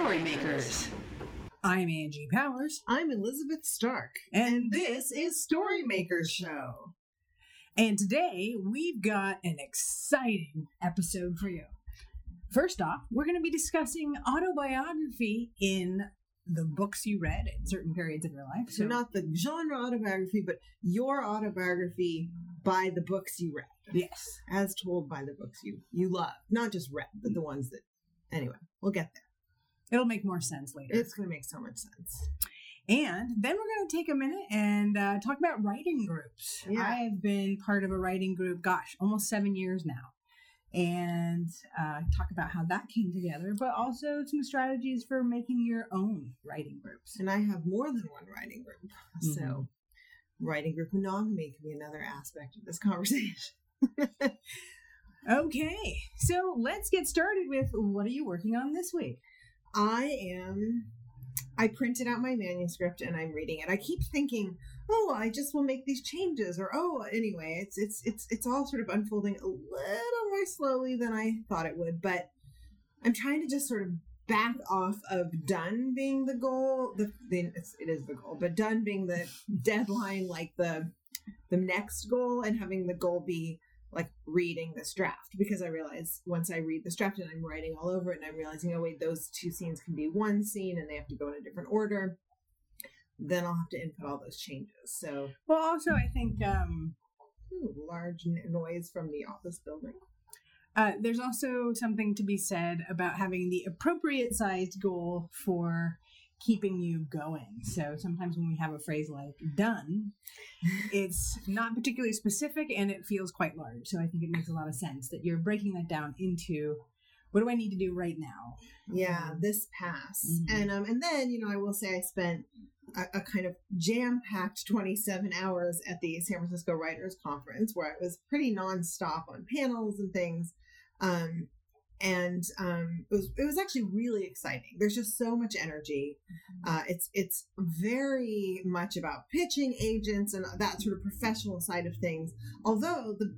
Storymakers. I'm Angie Powers. I'm Elizabeth Stark. And this is Storymakers Show. And today we've got an exciting episode for you. First off, we're going to be discussing autobiography in the books you read at certain periods of your life. So, not the genre autobiography, but your autobiography by the books you read. Yes. As told by the books you you love. Not just read, but the ones that anyway, we'll get there. It'll make more sense later. It's going to make so much sense. And then we're going to take a minute and uh, talk about writing groups. Yeah. I have been part of a writing group, gosh, almost seven years now. And uh, talk about how that came together, but also some strategies for making your own writing groups. And I have more than one writing group. Mhm. So, writing group monogamy can be another aspect of this conversation. Okay, so let's get started with what are you working on this week? I am. I printed out my manuscript and I'm reading it. I keep thinking, oh, I just will make these changes, or oh, anyway, it's it's it's it's all sort of unfolding a little more slowly than I thought it would. But I'm trying to just sort of back off of done being the goal. The, the it is the goal, but done being the deadline, like the the next goal, and having the goal be like reading this draft because I realize once I read this draft and I'm writing all over it and I'm realizing, oh wait, those two scenes can be one scene and they have to go in a different order. Then I'll have to input all those changes. So Well, also, I think um, ooh, large noise from the office building. uh, there's also something to be said about having the appropriate sized goal for keeping you going. So sometimes when we have a phrase like done, it's not particularly specific and it feels quite large. So I think it makes a lot of sense that you're breaking that down into what do I need to do right now? Yeah, this pass, Mhm. and um, and then you know I will say I spent a, a kind of jam packed 27 hours at the San Francisco Writers Conference where I was pretty nonstop on panels and things, um, and um, it was it was actually really exciting. There's just so much energy. Uh, it's it's very much about pitching agents and that sort of professional side of things. Although the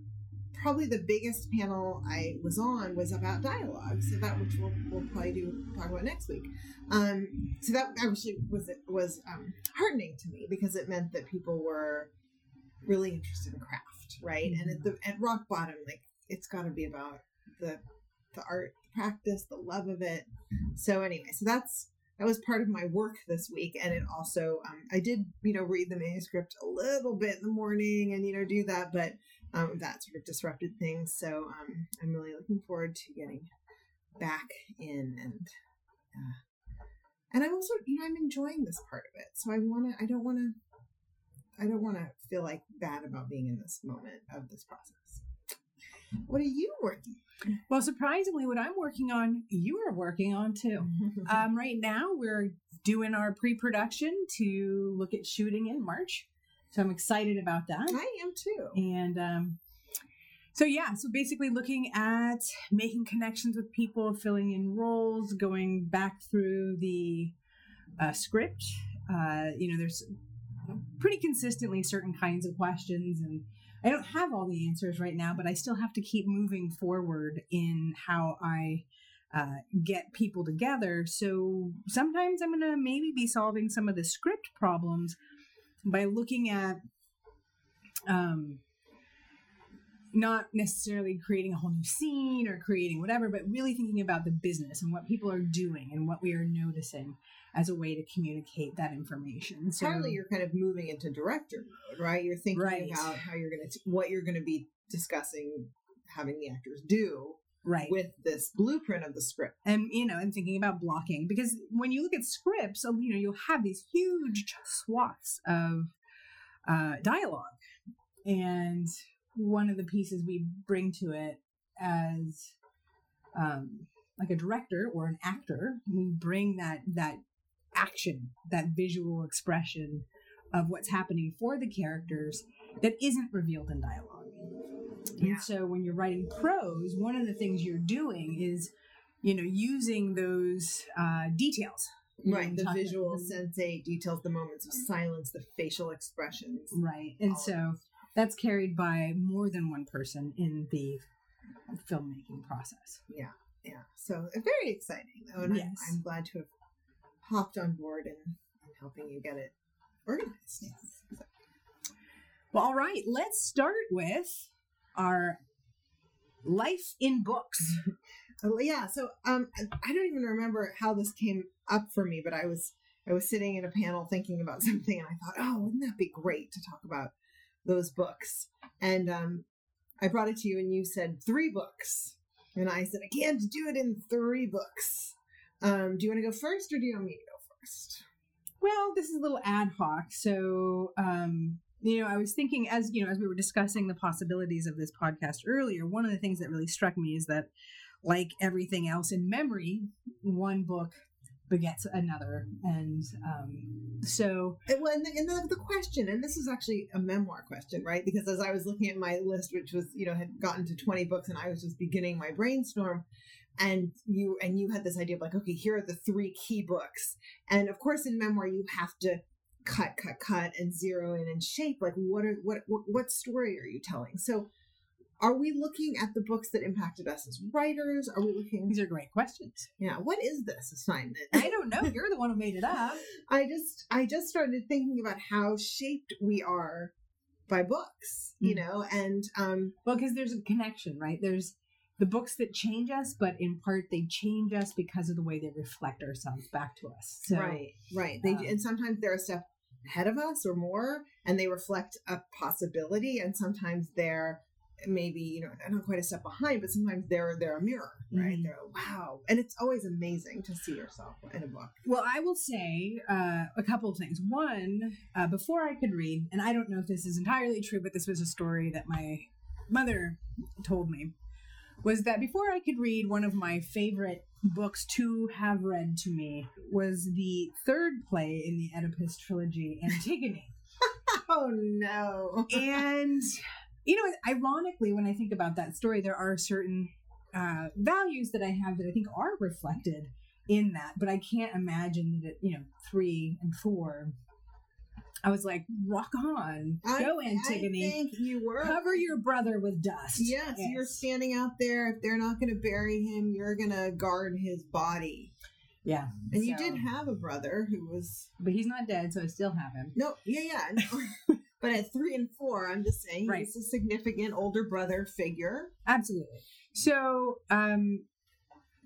probably the biggest panel I was on was about dialogue, so that which we'll, we'll probably do talk about next week. Um, so that actually was was um, heartening to me because it meant that people were really interested in craft, right? And at the at rock bottom, like it's got to be about the the art the practice, the love of it. So anyway, so that's that was part of my work this week, and it also um, I did you know read the manuscript a little bit in the morning and you know do that, but um, that sort of disrupted things. So um, I'm really looking forward to getting back in and uh, and I'm also you know I'm enjoying this part of it. So I want to I don't want to I don't want to feel like bad about being in this moment of this process. What are you working? Well, surprisingly, what I'm working on, you are working on too. Um, right now, we're doing our pre production to look at shooting in March. So I'm excited about that. I am too. And um, so, yeah, so basically looking at making connections with people, filling in roles, going back through the uh, script. Uh, you know, there's pretty consistently certain kinds of questions, and I don't have all the answers right now, but I still have to keep moving forward in how I. Uh, get people together. So sometimes I'm going to maybe be solving some of the script problems by looking at um, not necessarily creating a whole new scene or creating whatever, but really thinking about the business and what people are doing and what we are noticing as a way to communicate that information. So Partly you're kind of moving into director mode, right? You're thinking Right. about how you're going to, what you're going to be discussing, having the actors do right. with this blueprint of the script. and you know and thinking about blocking because when you look at scripts uh, you know you'll have these huge swaths of uh, dialogue and one of the pieces we bring to it as um, like a director or an actor we bring that that action that visual expression of what's happening for the characters that isn't revealed in dialogue Yeah. and so when you're writing prose one of the things you're doing is you know using those uh, details Right. The visual sensate details, the moments of silence, the facial expressions. right and so that's carried by more than one person in the filmmaking process Yeah. yeah. So uh, very exciting though, and Yes. I'm, I'm glad to have hopped on board and, and helping you get it organized. Well, all right, let's start with our life in books. Oh, yeah. So um, I I don't even remember how this came up for me, but I was I was sitting in a panel thinking about something, and I thought, oh, wouldn't that be great to talk about those books? And um, I brought it to you, and you said three books, and I said I can't do it in three books. Um, do you want to go first, or do you want me to go first? Well, this is a little ad hoc. So, um, you know, I was thinking as, you know, as we were discussing the possibilities of this podcast earlier, one of the things that really struck me is that like everything else in memory, one book begets another. And um, so, And, well, and, the, and the, the question, and this is actually a memoir question, right? Because as I was looking at my list, which was, you know, had gotten to 20 books and I was just beginning my brainstorm, and you and you had this idea of like, okay, here are the three key books. And of course in memoir you have to cut, cut, cut and zero in and shape like what are what what, what story are you telling? So are we looking at the books that impacted us as writers? Are we looking these are great questions. yeah, what is this assignment? I don't know. You're the one who made it up. I just I just started thinking about how shaped we are by books, you Mm. know, and um Well, because there's a connection, right? There's the books that change us, but in part they change us because of the way they reflect ourselves back to us. So, right, right. They um, and sometimes they're a step ahead of us or more, and they reflect a possibility, and sometimes they're maybe you know I'm not quite a step behind, but sometimes they're they're a mirror, right? Mhm. They're wow, and it's always amazing to see yourself in a book. Well, I will say uh, a couple of things. One, uh, before I could read, and I don't know if this is entirely true, but this was a story that my mother told me, was that before I could read, one of my favorite books to have read to me was the third play in the Oedipus trilogy, Antigone. Oh no! and you know ironically when i think about that story there are certain uh, values that i have that i think are reflected in that but i can't imagine that you know three and four i was like rock on I- go I antigone think you were cover your brother with dust Yes, you're standing out there. If they're not going to bury him, you're going to guard his body. yeah And you did have a brother who was but he's not dead so i still have him no, yeah, yeah. no. but at three and four, I'm just saying Right. he's a significant older brother figure. absolutely so um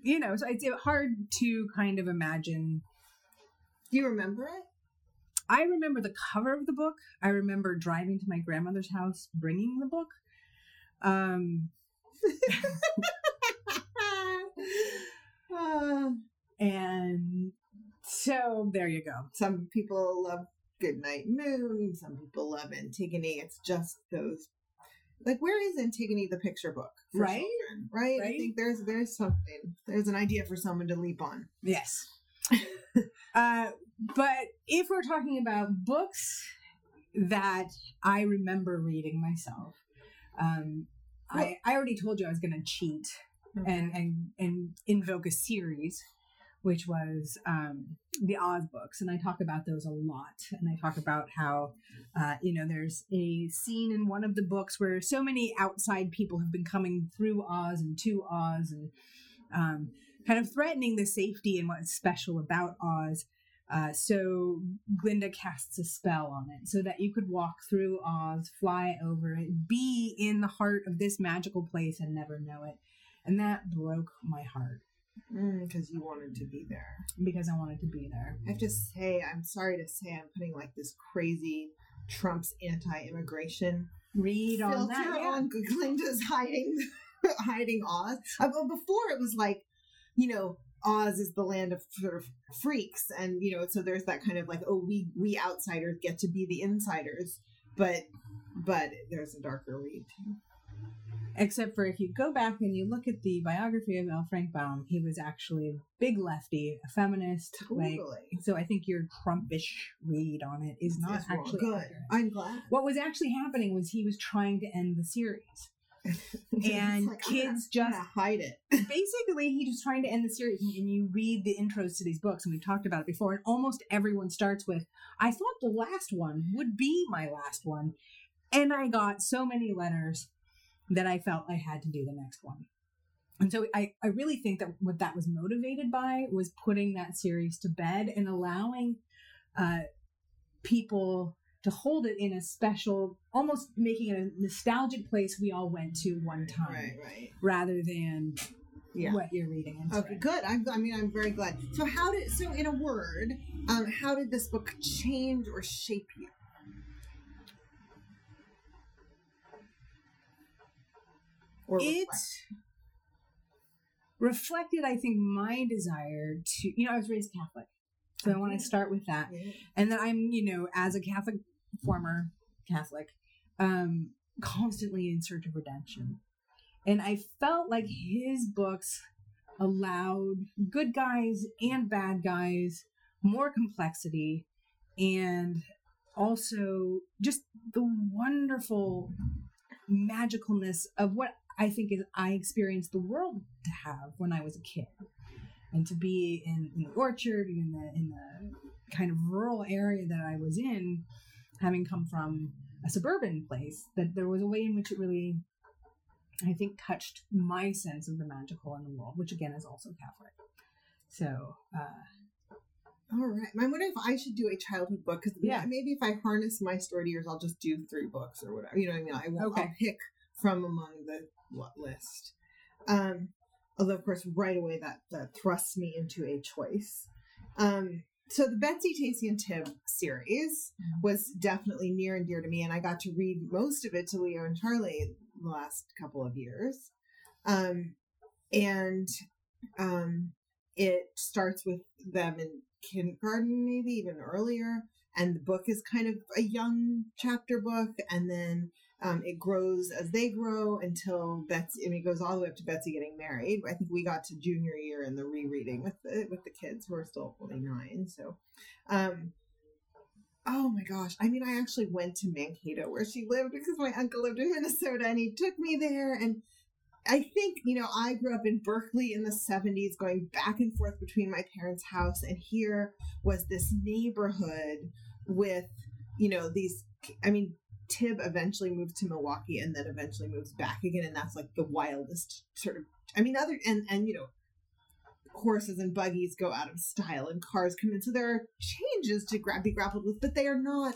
you know so it's hard to kind of imagine Do you remember it? I remember the cover of the book. I remember driving to my grandmother's house bringing the book. Um, Uh, and so there you go. some people love Goodnight Moon. Some people love Antigone. It's just those. Like, where is Antigone, the picture book? Right? children, right. I think there's there's something. There's an idea for someone to leap on. Yes. uh, but if we're talking about books that I remember reading myself, um, I, I already told you I was going to cheat and, and and invoke a series, which was um, the Oz books, and I talk about those a lot. And I talk about how uh, you know there's a scene in one of the books where so many outside people have been coming through Oz and to Oz and um, kind of threatening the safety and what's special about Oz. Uh, so Glinda casts a spell on it so that you could walk through Oz, fly over it, be in the heart of this magical place and never know it. And that broke my heart because you wanted to be there. because I wanted to be there. I have to say, I'm sorry to say, I'm putting like this crazy Trump's anti-immigration Read on that. yeah. on Glinda's hiding, hiding Oz. Uh, but before it was like, you know, Oz is the land of sort of freaks, and you know, so there's that kind of like, oh, we we outsiders get to be the insiders, but but there's a darker read too. Except for if you go back and you look at the biography of L. Frank Baum, he was actually a big lefty, a feminist. Like, Totally. so I think your Trumpish read on it is not actually good. accurate. I'm glad. What was actually happening was he was trying to end the series. And like, kids gonna- just hide it. basically he was trying to end the series and you read the intros to these books and we've talked about it before and almost everyone starts with i thought the last one would be my last one and i got so many letters that i felt i had to do the next one and so I, I really think that what that was motivated by was putting that series to bed and allowing uh, people to hold it in a special, almost making it a nostalgic place we all went to one time, Right, right. rather than Yeah. what you're reading. Into Okay, it. good. I'm, I mean, I'm very glad. So, how did so in a word, um, how did this book change or shape you? Or It reflect? reflected, I think, my desire to, you know, I was raised Catholic. So I want to start with that. Yeah. and then I'm, you know, as a Catholic, former Catholic, um, constantly in search of redemption. And I felt like his books allowed good guys and bad guys more complexity and also just the wonderful magicalness of what I think is I experienced the world to have when I was a kid. And to be in, in the orchard and in the in the kind of rural area that I was in, having come from a suburban place, that there was a way in which it really, I think, touched my sense of the magical in the world, which again is also Catholic. So, uh, All right. I wonder if I should do a childhood book because Yeah. maybe if I harness my story to yours, I'll just do three books or whatever. You know what I mean? I will. Okay. I'll pick from among the list. Um, although of course, right away that that thrusts me into a choice. Um, so the Betsy, Tacy, and Tib series Mhm. was definitely near and dear to me, and I got to read most of it to Leo and Charlie the last couple of years. Um, and um, it starts with them in kindergarten, maybe even earlier. And the book is kind of a young chapter book, and then um, it grows as they grow until Betsy. I mean, it goes all the way up to Betsy getting married. I think we got to junior year in the rereading with the with the kids who are still only nine. So, um, oh my gosh! I mean, I actually went to Mankato where she lived because my uncle lived in Minnesota, and he took me there. And I think you know, I grew up in Berkeley in the '70s, going back and forth between my parents' house, and here was this neighborhood with you know these. I mean, Tib eventually moves to Milwaukee and then eventually moves back again, and that's like the wildest sort of. I mean, other and and you know, horses and buggies go out of style and cars come in, so there are changes to gra- be grappled with, but they are not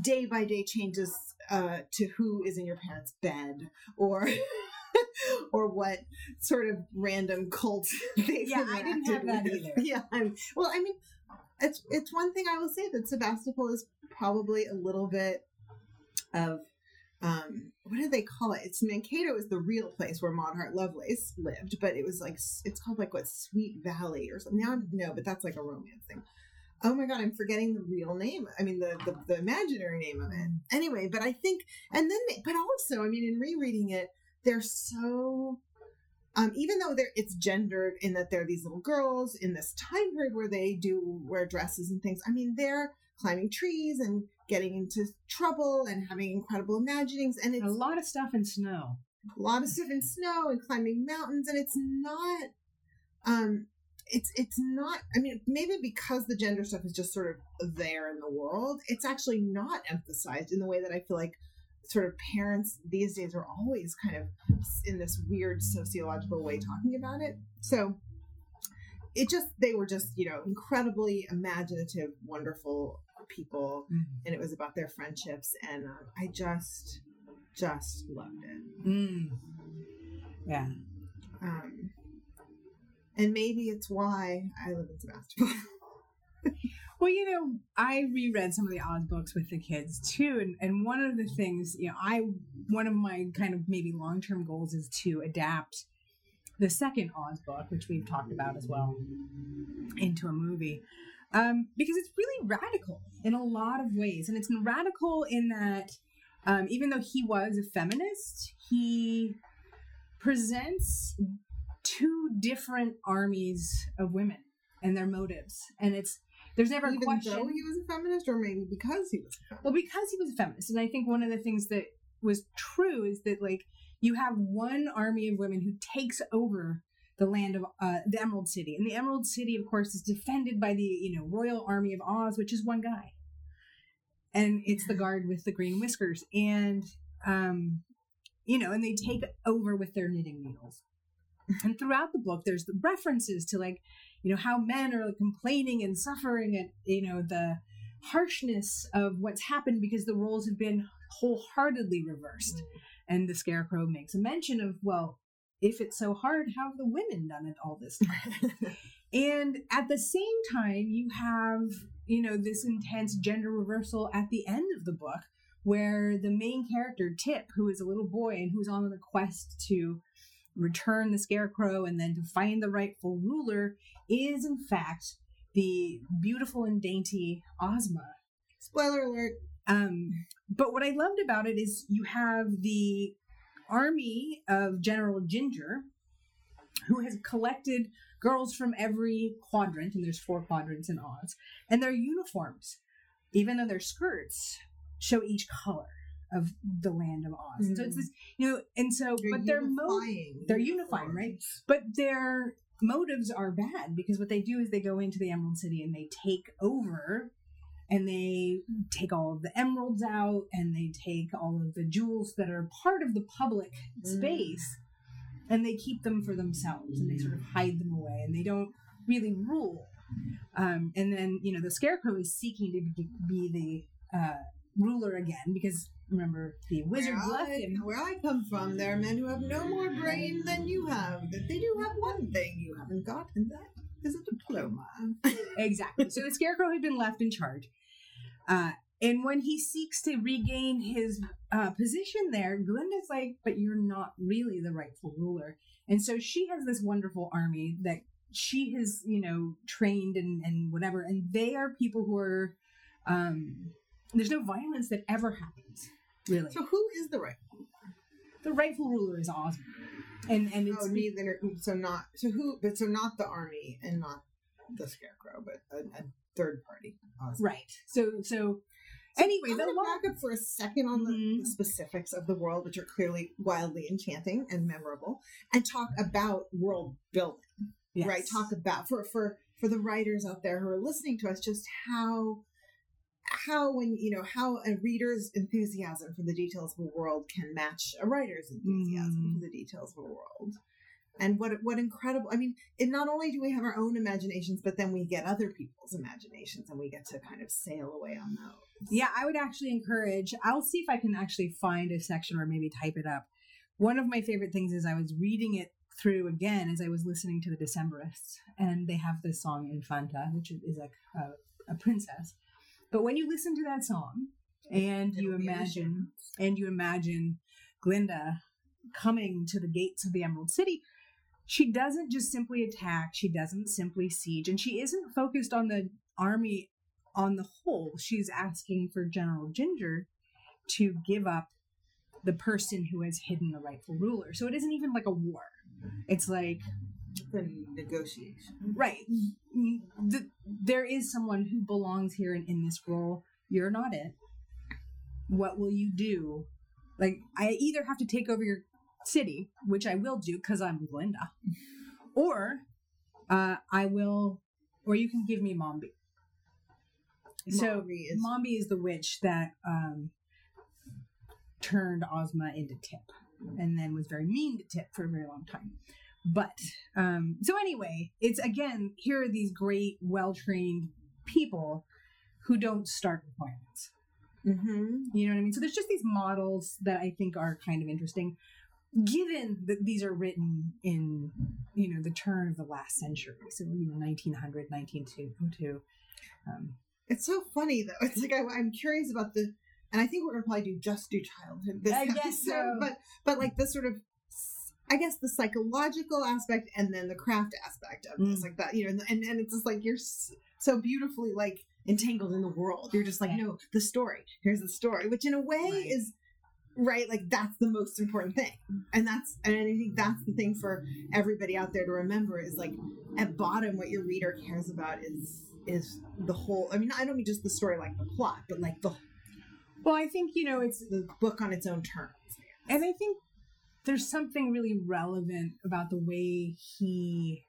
day by day changes uh, to who is in your parents' bed or. or what sort of random cult they've Yeah, I didn't have that either. Yeah, I'm, well, I mean, it's it's one thing I will say that Sebastopol is probably a little bit of um what do they call it? It's Mankato is the real place where Maud Hart Lovelace lived, but it was like it's called like what Sweet Valley or something. Now I but that's like a romance thing. Oh my god, I'm forgetting the real name. I mean the the, the imaginary name of it. Anyway, but I think and then but also I mean in rereading it, they're so um, even though they're it's gendered in that they're these little girls in this time period where they do wear dresses and things. I mean, they're climbing trees and getting into trouble and having incredible imaginings, and it's a lot of stuff in snow. a lot of stuff in snow and climbing mountains, and it's not. Um, it's it's not. I mean, maybe because the gender stuff is just sort of there in the world, it's actually not emphasized in the way that I feel like sort of parents these days are always kind of in this weird sociological way talking about it. So it just they were just you know incredibly imaginative, wonderful people, and it was about their friendships, and uh, I just just loved it. Mm. Yeah. Um, and maybe it's why I live in Sebastopol. Well, you know, I reread some of the Oz books with the kids too, and, and one of the things, you know, I one of my kind of maybe long term goals is to adapt the second Oz book, which we've talked about as well, into a movie, um, because it's really radical in a lot of ways, and it's radical in that um, even though he was a feminist, he presents two different armies of women and their motives, and it's there's never a Even question. though he was a feminist, or maybe because he was a feminist. Well, because he was a feminist, and I think one of the things that was true is that like you have one army of women who takes over the land of uh, the Emerald City, and the Emerald City, of course, is defended by the you know Royal Army of Oz, which is one guy, and it's the guard with the green whiskers, and um, you know, and they take over with their knitting needles, And throughout the book, there's the references to like, you know, how men are like, complaining and suffering at, you know, the harshness of what's happened because the roles have been wholeheartedly reversed. And the scarecrow makes a mention of, well, if it's so hard, how have the women done it all this time? and at the same time, you have, you know, this intense gender reversal at the end of the book where the main character, Tip, who is a little boy and who's on the quest to return the scarecrow and then to find the rightful ruler, is in fact the beautiful and dainty Ozma. Spoiler alert. Um, but what I loved about it is you have the army of General Jinjur, who has collected girls from every quadrant, and there's four quadrants in Oz, and their uniforms, even though their skirts show each color of the land of Oz. Mm. So it's this, you know, and so, they're but they're mo- they're unifying, right? But their motives are bad because what they do is they go into the Emerald City and they take over and they take all of the emeralds out and they take all of the jewels that are part of the public mm. space and they keep them for themselves and they sort of hide them away and they don't really rule um, and then you know the scarecrow is seeking to be the uh, ruler again because remember the wizard where left I, him where i come from there are men who have no more brain than you have that they do have one thing you haven't got and that is a diploma exactly so the scarecrow had been left in charge uh, and when he seeks to regain his uh, position there, Glinda's like, but you're not really the rightful ruler. And so she has this wonderful army that she has, you know, trained and, and whatever. And they are people who are, um, there's no violence that ever happens, really. So who is the rightful ruler? The rightful ruler is Ozma. And, and it's oh, neither, so not, so who, but so not the army and not the scarecrow, but a, a third party. Ozma. Right. So, so Anyway, I'm going to back up for a second on mm-hmm. the, specifics of the world, which are clearly wildly enchanting and memorable, and talk about world building. Yes. Right? Talk about for for for the writers out there who are listening to us, just how how when you know how a reader's enthusiasm for the details of a world can match a writer's enthusiasm mm-hmm. for the details of a world. And what what incredible i mean it not only do we have our own imaginations but then we get other people's imaginations and we get to kind of sail away on those. Yeah i would actually encourage i'll see if i can actually find a section or maybe type it up. One of my favorite things is i was reading it through again as i was listening to the decemberists and they have this song infanta which is like a, a princess but when you listen to that song and you imagine and you imagine glinda coming to the gates of the emerald city she doesn't just simply attack, she doesn't simply siege, and she isn't focused on the army on the whole. She's asking for General Jinjur to give up the person who has hidden the rightful ruler. So it isn't even like a war. It's like the negotiation. Right. The, there is someone who belongs here in, in this role. You're not it. What will you do? Like, I either have to take over your city, which I will do because I'm Glinda, or uh, I will, or you can give me Mombi. So is... Mombi is the witch that um, turned Ozma into Tip, and then was very mean to Tip for a very long time. But um, so anyway, it's again here are these great, well trained people who don't start requirements. Mm-hmm. You know what I mean? So there's just these models that I think are kind of interesting given that these are written in you know the turn of the last century so you know 1900 1902 um, it's so funny though it's like I, am curious about the and i think we're gonna probably do just do childhood this I guess so. but but like this sort of i guess the psychological aspect and then the craft aspect of mm. this like that you know and, and, it's just like you're so beautifully like entangled in the world. You're just like no the story. Here's the story which in a way right. is right like that's the most important thing. And that's and i think that's the thing for everybody out there to remember is like at bottom what your reader cares about is is the whole i mean i don't mean just the story like the plot but like the well i think you know it's the book on its own terms and i think there's something really relevant about the way he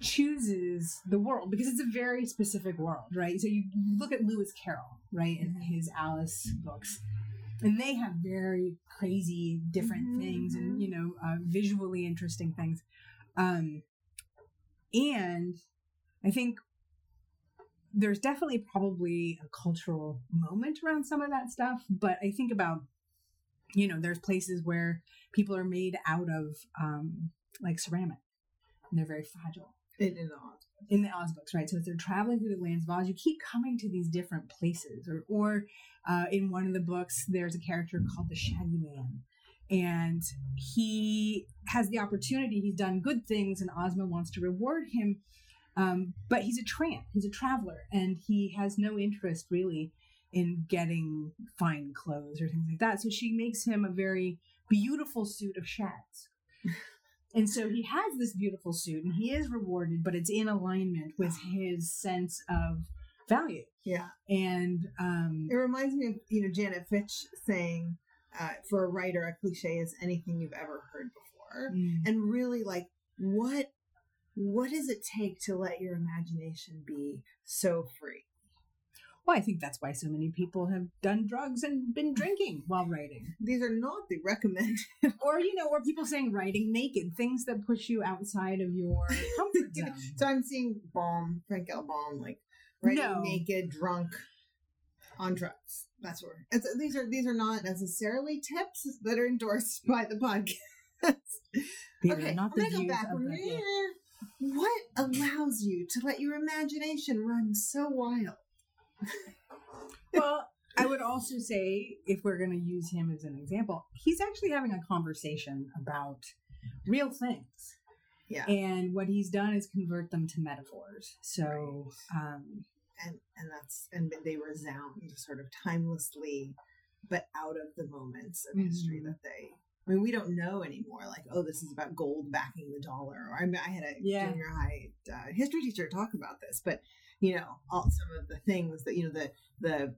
chooses the world because it's a very specific world right? So you look at lewis carroll right in his alice books and they have very crazy different Mhm, things and you know uh, visually interesting things. Um and i think there's definitely probably a cultural moment around some of that stuff but i think about you know there's places where people are made out of um like ceramic and they're very fragile In, in the Oz. in the Oz books, right? So as they're traveling through the lands of Oz, you keep coming to these different places. Or, or uh, in one of the books, there's a character called the Shaggy Man, and he has the opportunity. He's done good things, and Ozma wants to reward him. Um, but he's a tramp. He's a traveler, and he has no interest really in getting fine clothes or things like that. So she makes him a very beautiful suit of shags. And so he has this beautiful suit and he is rewarded, but it's in alignment with his sense of value. Yeah. And um It reminds me of, you know, Janet Fitch saying, uh, for a writer, a cliche is anything you've ever heard before. mm, And really, like, what what does it take to let your imagination be so free? Well, I think that's why so many people have done drugs and been drinking while writing. These are not the recommended. Or, you know, or people saying writing naked, things that push you outside of your comfort zone. so I'm seeing Baum, Frank L. Baum, like writing No. naked, drunk, on drugs. That's where it's, these are. These are not necessarily tips that are endorsed by the podcast. Okay, not I'm the go back. What allows you to let your imagination run so wild? well, I would also say, if we're going to use him as an example, he's actually having a conversation about real things. Yeah. And what he's done is convert them to metaphors. So, um, and and that's and they resound sort of timelessly, but out of the moments of history Mhm. that they. I mean, we don't know anymore. Like, oh, this is about gold backing the dollar. Or I, mean, I had a Yeah. junior high uh, history teacher talk about this, but you know, all some of the things that you know the the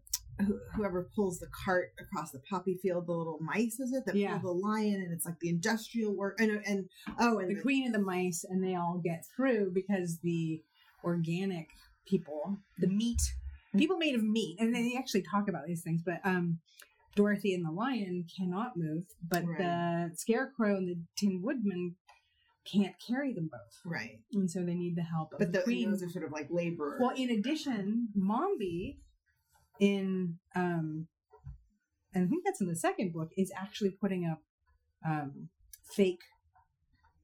whoever pulls the cart across the poppy field, the little mice, is it that Yeah. pull the lion, and it's like the industrial work. And and oh, and the the- queen and the mice, and they all get through because the organic people, the meat, people made of meat, and they actually talk about these things, but um, Dorothy and the lion cannot move, but the scarecrow and the tin woodman can't carry them both. right, And so they need the help of but the the, those are sort of like laborers. Well, in addition, Mombi in um and I think that's in the second book, is actually putting up um fake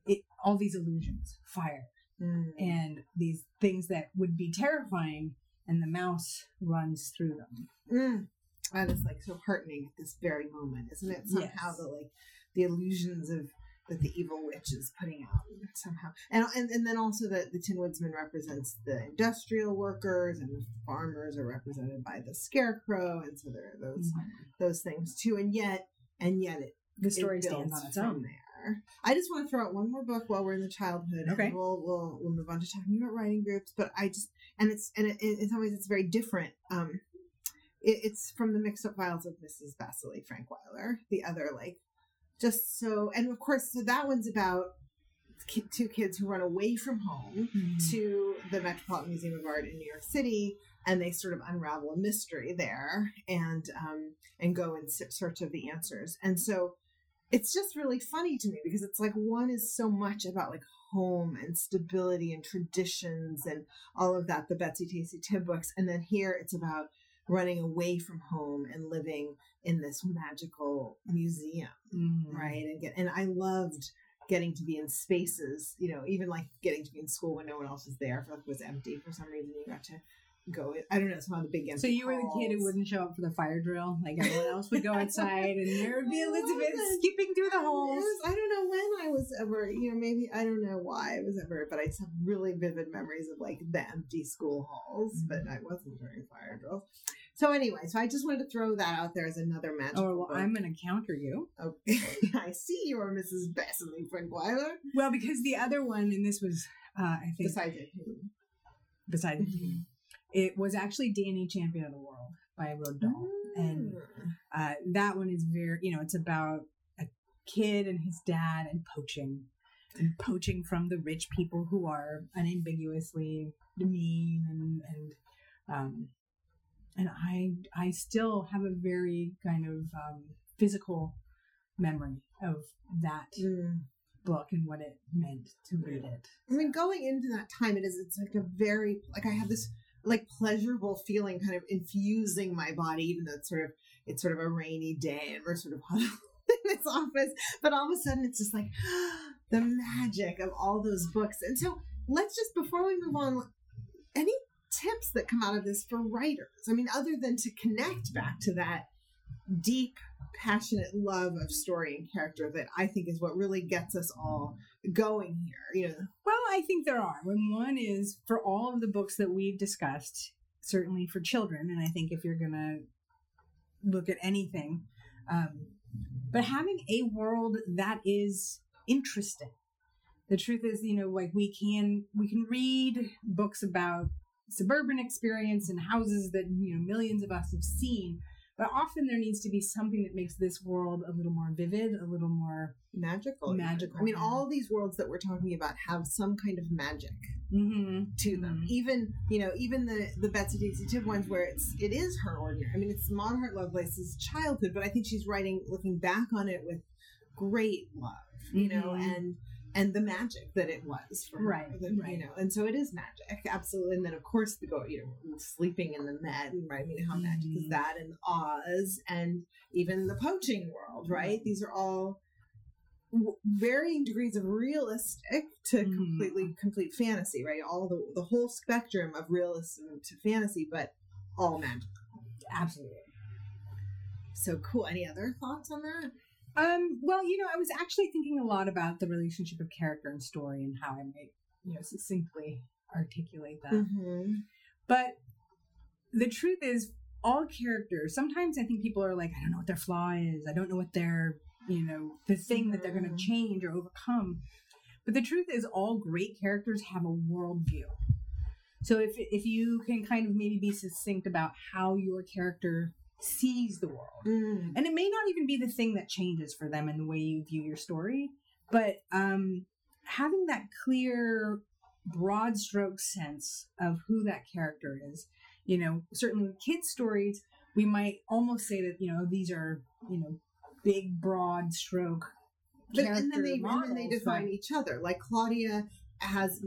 it all these illusions, fire, Mm. and these things that would be terrifying and the mouse runs through them. Mm. That is like so heartening at this very moment, isn't it? Somehow Yes. the like the illusions of that the evil witch is putting out somehow, and and, and then also that the Tin Woodsman represents the industrial workers, and the farmers are represented by the scarecrow, and so there are those those things too. And yet, and yet it The story it stands on its own. there. I just want to throw out one more book while we're in the childhood. Okay. we'll we'll we'll move on to talking about writing groups. But I just and it's and it, in some ways it's very different. Um, it's from the mixed up files of Mrs. Vasily Frankweiler. The other like just so and of course so that one's about two kids who run away from home Mm. to the Metropolitan Museum of Art in New York City, and they sort of unravel a mystery there and um, and go in search of the answers. And so it's just really funny to me because it's like one is so much about like home and stability and traditions and all of that, the Betsy Tacy Tib books, and then here it's about running away from home and living in this magical museum Mm. right and get and i loved getting to be in spaces you know even like getting to be in school when no one else was there if it was empty for some reason you got to go i don't know some of the big So you were the kid who wouldn't show up for the fire drill, like everyone else would go outside, and there would be Elizabeth skipping through the holes. was- I don't know when I was ever, you know, maybe I don't know why I was ever, but I just have really vivid memories of like the empty school halls, but I wasn't during fire drills. So anyway, so I just wanted to throw that out there as another magical. Oh, well, book. I'm going to counter you. Oh, I see you're Mrs. Bessie Frankweiler. Well, because the other one, and this was, uh, I think, Besides it, besides the it was actually Danny Champion of the World by Roald Dahl. And uh, that one is very, you know, it's about a kid and his dad and poaching. And poaching from the rich people who are unambiguously mean and, and um, and I I still have a very kind of um, physical memory of that Mm. book and what it meant to read it. I mean, going into that time, it is, it's like a very, like, I have this, like, pleasurable feeling kind of infusing my body, even though it's sort of, it's sort of a rainy day and we're sort of huddled in this office. But all of a sudden, it's just like the magic of all those books. And so, let's just, before we move on, tips that come out of this for writers? I mean, other than to connect back to that deep, passionate love of story and character that I think is what really gets us all going here. You know, Well, I think there are. And one is for all of the books that we've discussed, certainly for children, and I think if you're going to look at anything, um, but having a world that is interesting. The truth is, you know, like we can we can read books about suburban experience and houses that you know millions of us have seen, but often there needs to be something that makes this world a little more vivid, a little more magical. Magical, I mean, all these worlds that we're talking about have some kind of magic mhm, to them. mhm. Even you know, even the the Betsy Tacy Tib ones where it's it is her ordinary. I mean, it's Maud Hart Lovelace's childhood, but I think she's writing looking back on it with great love. You know, Mhm. and and the magic that it was for her, Right, the- right. You know, and so it is magic, absolutely. And then of course the go, you know, sleeping in the Met, right? I mean, how magic is Mhm. that? And Oz, and even the poaching world, right? These are all w- varying degrees of realistic to Mhm. completely complete fantasy, right? All the the whole spectrum of realism to fantasy, but all magic. Absolutely. So cool. Any other thoughts on that? Um, well, you know, I was actually thinking a lot about the relationship of character and story and how I might, you know, succinctly articulate that. Mm-hmm. But the truth is, all characters, sometimes I think people are like, I don't know what their flaw is. I don't know what their, you know, the thing that they're going to change or overcome. But the truth is, all great characters have a worldview. So if, if you can kind of maybe be succinct about how your character sees the world, Mm. and it may not even be the thing that changes for them in the way you view your story but um having that clear broad stroke sense of who that character is you know certainly with kids stories we might almost say that you know these are you know big broad stroke But, and then they and then they define but- each other. Like Claudia has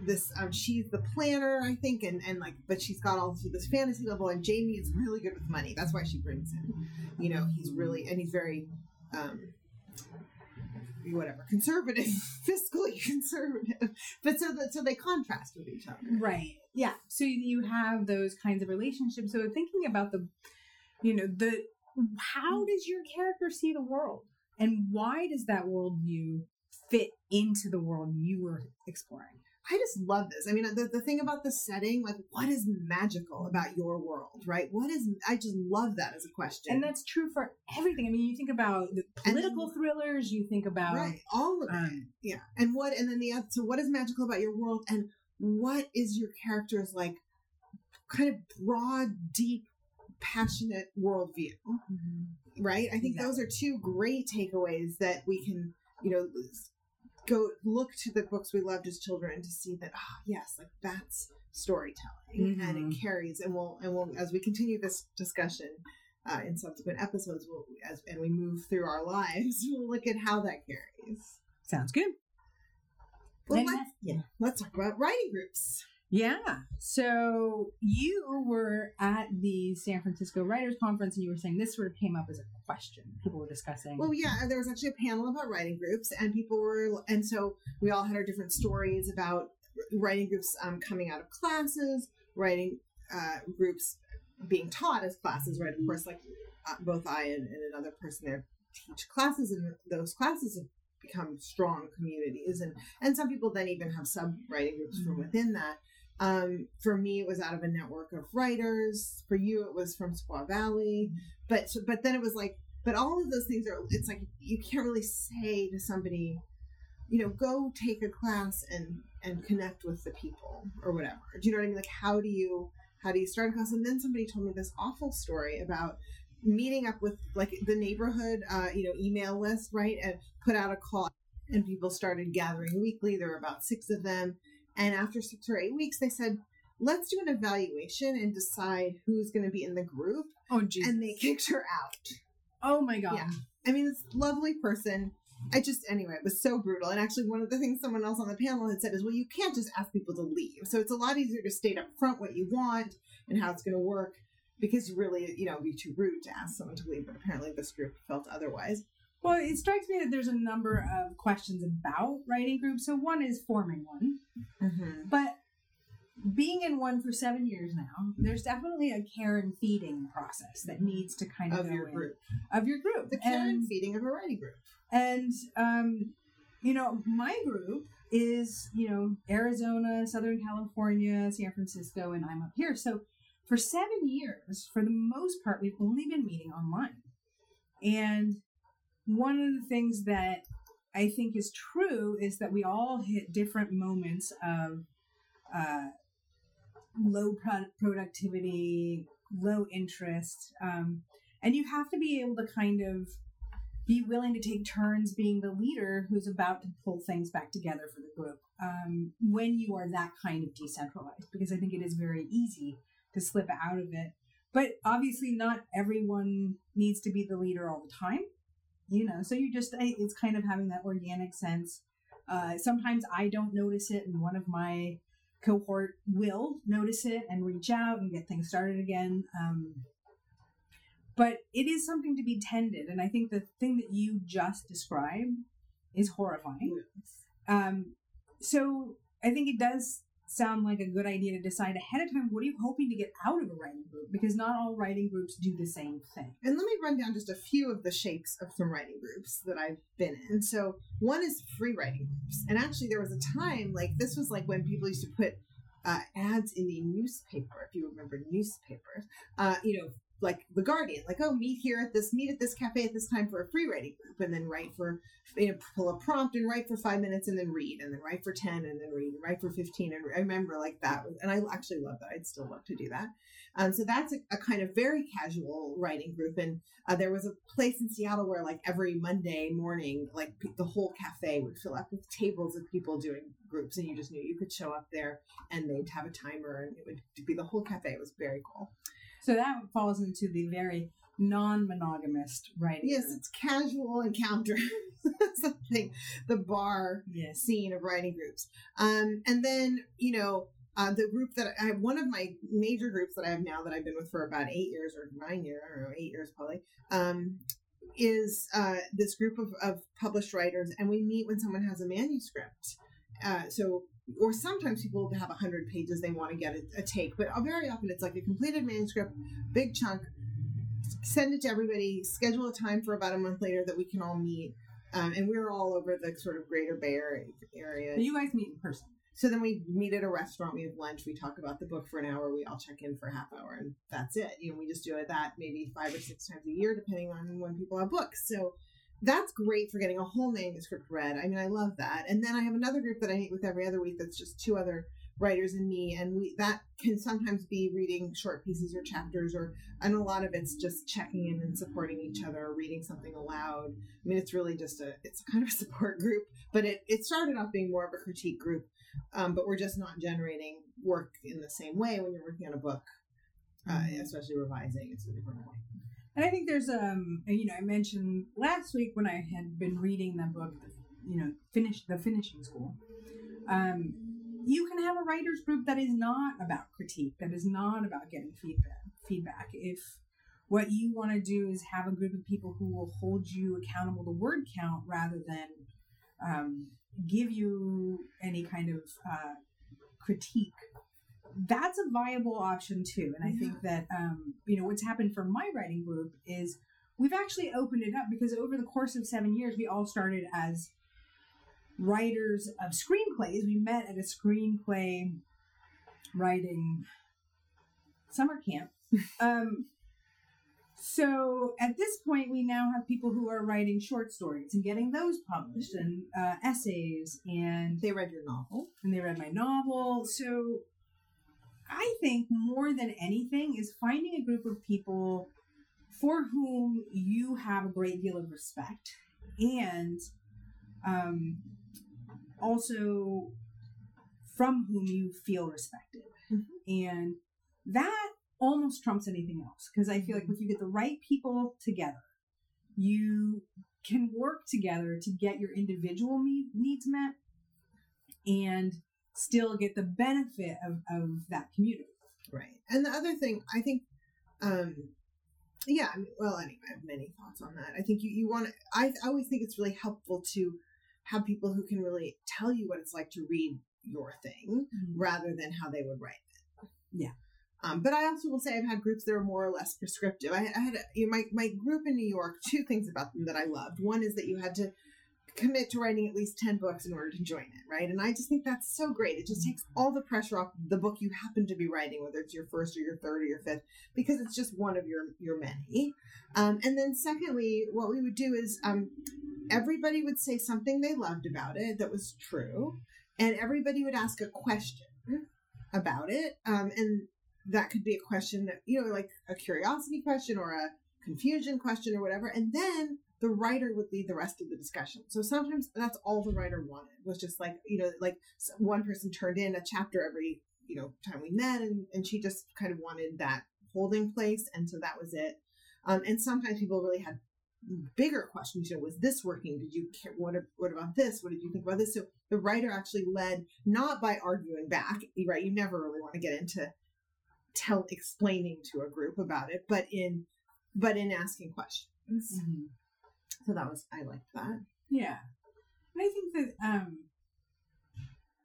this um, she's the planner, I think, and, and like but she's got all this fantasy level and Jamie is really good with money. That's why she brings him. You know, he's really and he's very um whatever, conservative, fiscally conservative. But so that so they contrast with each other. Right. Yeah. So you have those kinds of relationships. So thinking about the, you know, the how does your character see the world, and why does that worldview fit into the world you were exploring? I just love this. I mean, the, the thing about the setting, like, what is magical about your world, right? What is, I just love that as a question. And that's true for everything. I mean, you think about the political then- thrillers. You think about right, all of it. um, Yeah. And what, and then the other, so what is magical about your world and what is your character's like kind of broad, deep, passionate worldview, right? I think those are two great takeaways that we can, you know, go look to the books we loved as children to see that, ah, yes, like that's storytelling and Mhm. it carries and we'll, and we'll, as we continue this discussion, uh, in subsequent episodes, we'll, as, and we move through our lives, we'll look at how that carries. sounds good. Well, let's, yeah. let's talk about writing groups. Yeah. So you were at the San Francisco Writers Conference, and you were saying this sort of came up as a question. People were discussing. Well, yeah, there was actually a panel about writing groups, and people were, and so we all had our different stories about writing groups um, coming out of classes, writing uh, groups being taught as classes, right? Of course, like uh, both I and, and another person there teach classes, and those classes have become strong communities, and and some people then even have sub writing groups from Mhm. within that. Um, for me, it was out of a network of writers. For you, it was from Squaw Valley. But but then it was like, but all of those things are. It's like you can't really say to somebody, you know, go take a class and and connect with the people or whatever. Do you know what I mean? Like, how do you how do you start a class? And then somebody told me this awful story about meeting up with like the neighborhood, uh, you know, email list, right, and put out a call, and people started gathering weekly. There were about six of them, and after six or eight weeks, they said, let's do an evaluation and decide who's going to be in the group. Oh, geez. And they kicked her out. oh my god. Yeah. I mean, this lovely person. I just, anyway, it was so brutal. And actually, one of the things someone else on the panel had said is, well, you can't just ask people to leave. So it's a lot easier to state up front what you want and how it's going to work because really, you know, it'd be too rude to ask someone to leave. But apparently, this group felt otherwise. Well, it strikes me that there's a number of questions about writing groups. So one is forming one, Mm-hmm. but being in one for seven years now, there's definitely a care and feeding process that needs to kind of, Of go your in- group. of your group. The care and and feeding of a writing group. and um, you know, my group is you know Arizona, Southern California, San Francisco, and I'm up here. So for seven years, for the most part, we've only been meeting online. And one of the things that I think is true is that we all hit different moments of uh, low pro- productivity, low interest, um, and you have to be able to kind of be willing to take turns being the leader who's about to pull things back together for the group um, when you are that kind of decentralized because i think it is very easy to slip out of it. But obviously not everyone needs to be the leader all the time you know so you just it's kind of having that organic sense. Uh, sometimes i don't notice it and one of my cohort will notice it and reach out and get things started again um, but it is something to be tended and i think the thing that you just described is horrifying. Um, so i think it does sound like a good idea to decide ahead of time what are you hoping to get out of a writing group because not all writing groups do the same thing And let me run down just a few of the shapes of some writing groups that I've been in. So one is free writing groups. And actually there was a time like this was like when people used to put uh, ads in the newspaper, if you remember newspapers. Uh, you know, like the Guardian, like, oh, meet here at this meet at this cafe at this time for a free writing group, and then write for you know, pull a prompt and write for five minutes and then read, and then write for ten and then read, and write for fifteen. And I remember like that, and I actually love that. I'd still love to do that. Um, so that's a, a kind of very casual writing group, and uh, there was a place in Seattle where like every Monday morning, like pe- the whole cafe would fill up with tables of people doing groups, and you just knew you could show up there, and they'd have a timer, and it would be the whole cafe. It was very cool. So that falls into the very non-monogamist writing Yes, it's casual encounter, something the bar yes scene of writing groups. Um, and then, you know, uh, the group that I have, one of my major groups that I have now that I've been with for about eight years or nine years, I don't know, eight years probably, um, is uh, this group of, of published writers. And we meet when someone has a manuscript. Uh, so, or sometimes people have 100 pages they want to get a, a take, but very often it's like a completed manuscript, big chunk, send it to everybody, schedule a time for about a month later that we can all meet. Um, and we're all over the sort of greater Bay Area-. But you guys meet in person So then we meet at a restaurant, we have lunch, we talk about the book for an hour, we all check in for a half hour, and that's it. You know, we just do it that maybe five or six times a year, depending on when people have books. So that's great for getting a whole manuscript read. I mean, I love that. And then I have another group that I meet with every other week that's just two other writers and me, and we that can sometimes be reading short pieces or chapters, or and a lot of it's just checking in and supporting each other, or reading something aloud. I mean, it's really just a it's kind of a support group, but it it started off being more of a critique group um, but we're just not generating work in the same way when you're working on a book, uh, Mhm. especially revising. It's a different way. And I think there's um you know I mentioned last week when I had been reading the book you know finish the finishing school um you can have a writers group that is not about critique that is not about getting feedback feedback. If what you want to do is have a group of people who will hold you accountable to word count rather than um, give you any kind of uh, critique that's a viable option too. And i think that um, you know what's happened for my writing group is we've actually opened it up because over the course of seven years we all started as writers of screenplays. We met at a screenplay writing summer camp. Um, so at this point we now have people who are writing short stories and getting those published and uh, essays. And They read your novel. and they read my novel. So I think more than anything is finding a group of people for whom you have a great deal of respect and um, also from whom you feel respected. Mhm. And that almost trumps anything else because I feel like if you get the right people together, you can work together to get your individual needs met and still get the benefit of, of that community. Right. And the other thing, I think, um, yeah, I mean, well, anyway, I have many thoughts on that. I think you, you want to, I, I always think it's really helpful to have people who can really tell you what it's like to read your thing rather than how they would write it. Yeah. Um, but I also will say I've had groups that are more or less prescriptive. I, I had a, you know, my my group in New York. Two things about them that I loved. One is that you had to commit to writing at least ten books in order to join it, right? And I just think that's so great. It just takes all the pressure off the book you happen to be writing, whether it's your first or your third or your fifth, because it's just one of your your many. Um, and then secondly, what we would do is um, everybody would say something they loved about it that was true, and everybody would ask a question about it. Um, and that could be a question that, you know, like a curiosity question or a confusion question or whatever. And then the writer would lead the rest of the discussion. So sometimes that's all the writer wanted was just like, you know, like one person turned in a chapter every, you know, time we met and, and she just kind of wanted that holding place. And so that was it. Um, and sometimes people really had bigger questions. You know, was this working? Did you care? What, what about this? What did you think about this? So the writer actually led not by arguing back, right? You never really want to get into tell explaining to a group about it, but in but in asking questions. Mm-hmm. So that was I liked that. Yeah. And I think that um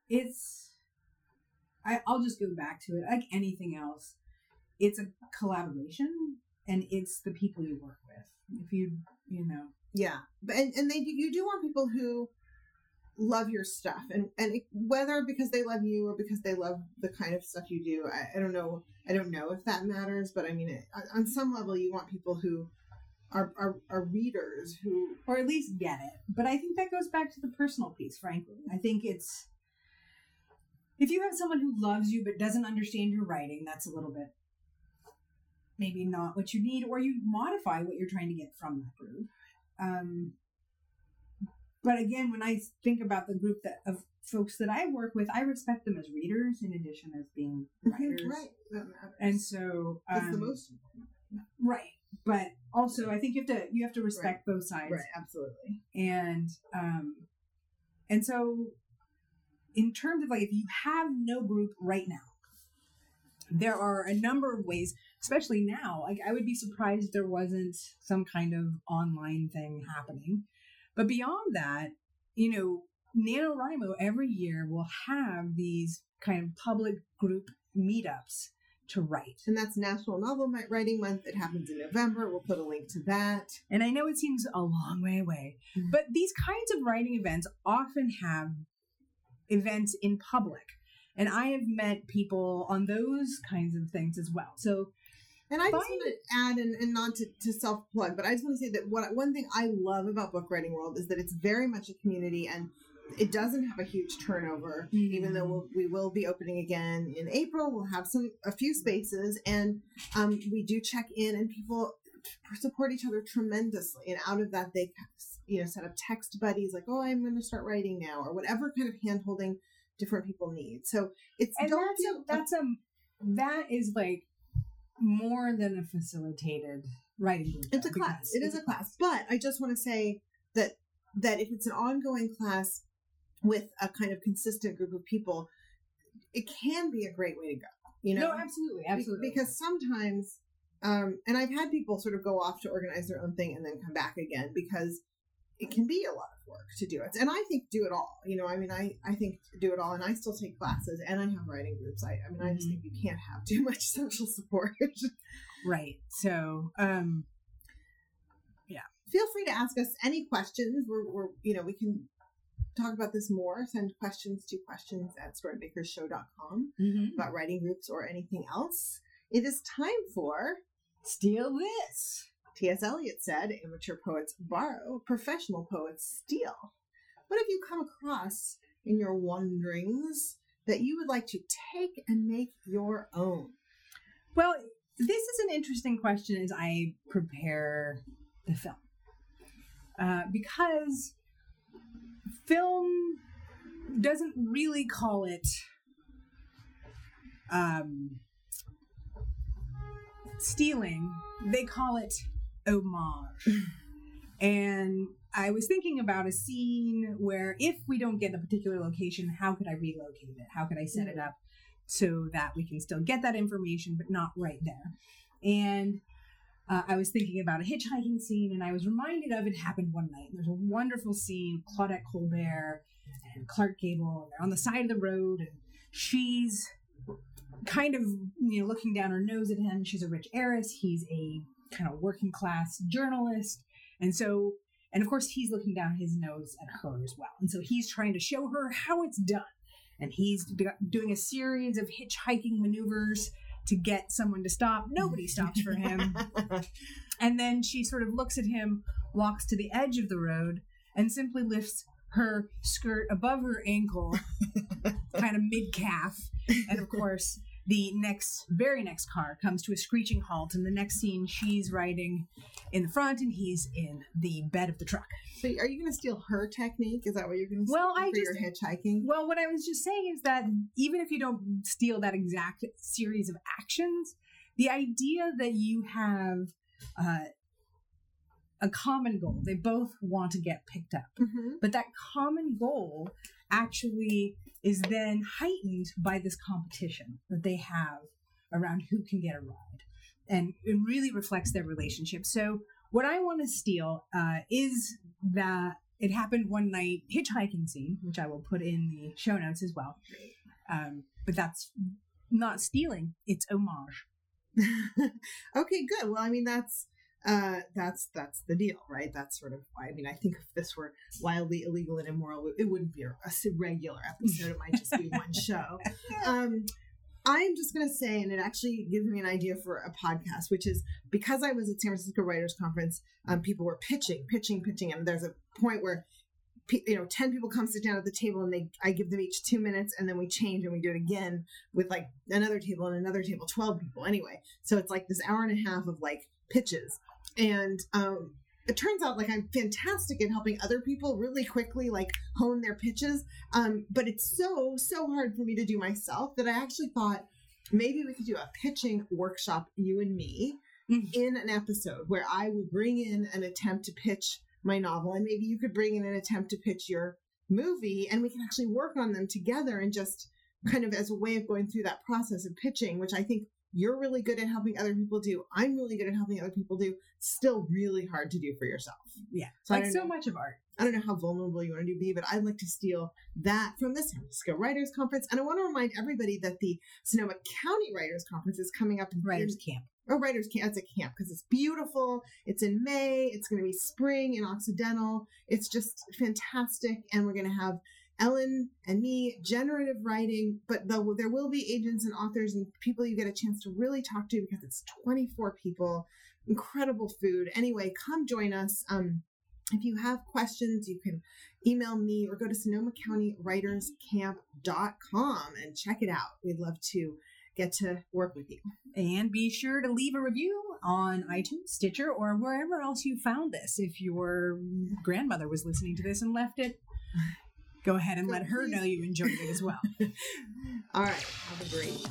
it's I, I'll just go back to it. Like anything else, it's a collaboration and it's the people you work with. If you you know Yeah, but and, and they you do want people who love your stuff and and it, whether because they love you or because they love the kind of stuff you do I, I don't know i don't know if that matters but i mean it, on- on some level you want people who are, are are readers who or at least get it. But I think that goes back to the personal piece, frankly. I think it's if you have someone who loves you but doesn't understand your writing, that's a little bit maybe not what you need, or you modify what you're trying to get from that group. Um, but again, when I think about the group that of folks that I work with, I respect them as readers in addition as being writers. right that matters. And so, that's the um, most important right. But also, I think you have to you have to respect both sides. Right absolutely. And um and so in terms of like if you have no group right now there are a number of ways especially now like i would be surprised if there wasn't some kind of online thing happening. But beyond that you know nanowrimo every year will have these kind of public group meetups to write and that's national novel writing month it happens in november we'll put a link to that And I know it seems a long way away, Mhm. but these kinds of writing events often have events in public. And I have met people on those kinds of things as well. So, And I just want to add, and, and not to, to self plug, but I just want to say that what one thing I love about book writing world is that it's very much a community, and it doesn't have a huge turnover. Even though we'll, we will be opening again in April, we'll have some a few spaces, and um, we do check in, and people support each other tremendously. And out of that, they you know set up text buddies like, "Oh, I'm going to start writing now," or whatever kind of hand holding different people need. So it's and don't that's a, that's a, that is like more than a facilitated writing group. It's a class. It is a class. But I just want to say that that if it's an ongoing class with a kind of consistent group of people, it can be a great way to go. You know, no, absolutely, Be- absolutely. because sometimes, um, and I've had people sort of go off to organize their own thing and then come back again because it can be a lot of work to do it. And I think do it all. You know, I mean, I I think do it all, and I still take classes and I have writing groups. I I mean, I just Mhm. think you can't have too much social support. right. So, um, yeah. feel free to ask us any questions. We're, we're you know, we can talk about this more. Send questions to questions at storymakershow.com about writing groups or anything else. It is time for steal this. T.S. Eliot said, amateur poets borrow, professional poets steal. What have you come across in your wanderings that you would like to take and make your own? Well, this is an interesting question as I prepare the film. Uh, because film doesn't really call it um, stealing, they call it homage. and I was thinking about a scene where if we don't get a particular location, how could I relocate it? How could I set it up so that we can still get that information, but not right there? And uh, I was thinking about a hitchhiking scene, and I was reminded of it happened one night. There's a wonderful scene, Claudette Colbert and Clark Gable, and they're on the side of the road, and she's kind of you know looking down her nose at him. She's a rich heiress. He's a kind of working class journalist, and so and of course he's looking down his nose at her as well. And so he's trying to show her how it's done, and he's doing a series of hitchhiking maneuvers to get someone to stop. Nobody stops for him. and then she sort of looks at him, walks to the edge of the road, and simply lifts her skirt above her ankle, kind of mid calf. And of course, the next, very next car comes to a screeching halt. And the next scene, she's riding in the front and he's in the bed of the truck. So, are you going to steal her technique? Is that what you're going to well, I for just, your hitchhiking? Well, what I was just saying is that even if you don't steal that exact series of actions, the idea that you have uh, a common goal. They both want to get picked up. Mm-hmm. But that common goal actually is then heightened by this competition that they have around who can get a ride. And it really reflects their relationship. So, what I want to steal uh, is that it happened one night hitchhiking scene, which I will put in the show notes as well. Um, but that's not stealing, it's homage. okay, good. Well, I mean, that's uh, that's that's the deal, right? That's sort of why. I mean, I think if this were wildly illegal and immoral, it wouldn't be a, a regular episode. It might just be one show. Um, I'm just going to say, and it actually gives me an idea for a podcast, which is because I was at San Francisco Writers Conference, um, people were pitching, pitching, pitching, and there's a point where you know 10 people come sit down at the table and they i give them each two minutes and then we change and we do it again with like another table and another table 12 people anyway so it's like this hour and a half of like pitches and um, it turns out like I'm fantastic at helping other people really quickly like hone their pitches. Um, but it's so so hard for me to do myself that I actually thought maybe we could do a pitching workshop, you and me, mm-hmm. in an episode where I will bring in an attempt to pitch my novel, and maybe you could bring in an attempt to pitch your movie, and we can actually work on them together and just kind of as a way of going through that process of pitching, which I think you're really good at helping other people do. I'm really good at helping other people do. Still really hard to do for yourself. Yeah. So like so know, much of art. I don't know how vulnerable you want to be, but I'd like to steal that from the San Francisco Writers Conference. And I want to remind everybody that the Sonoma County Writers Conference is coming up in Writers Camp. Oh, Writers Camp. It's a camp because it's beautiful. It's in May. It's going to be spring in Occidental. It's just fantastic. And we're going to have Ellen and me, generative writing, but the, there will be agents and authors and people you get a chance to really talk to because it's 24 people, incredible food. Anyway, come join us. Um, if you have questions, you can email me or go to Sonoma County Writers Camp.com and check it out. We'd love to get to work with you. And be sure to leave a review on iTunes, Stitcher, or wherever else you found this. If your grandmother was listening to this and left it, go ahead and let her know you enjoyed it as well. All right. Have a great.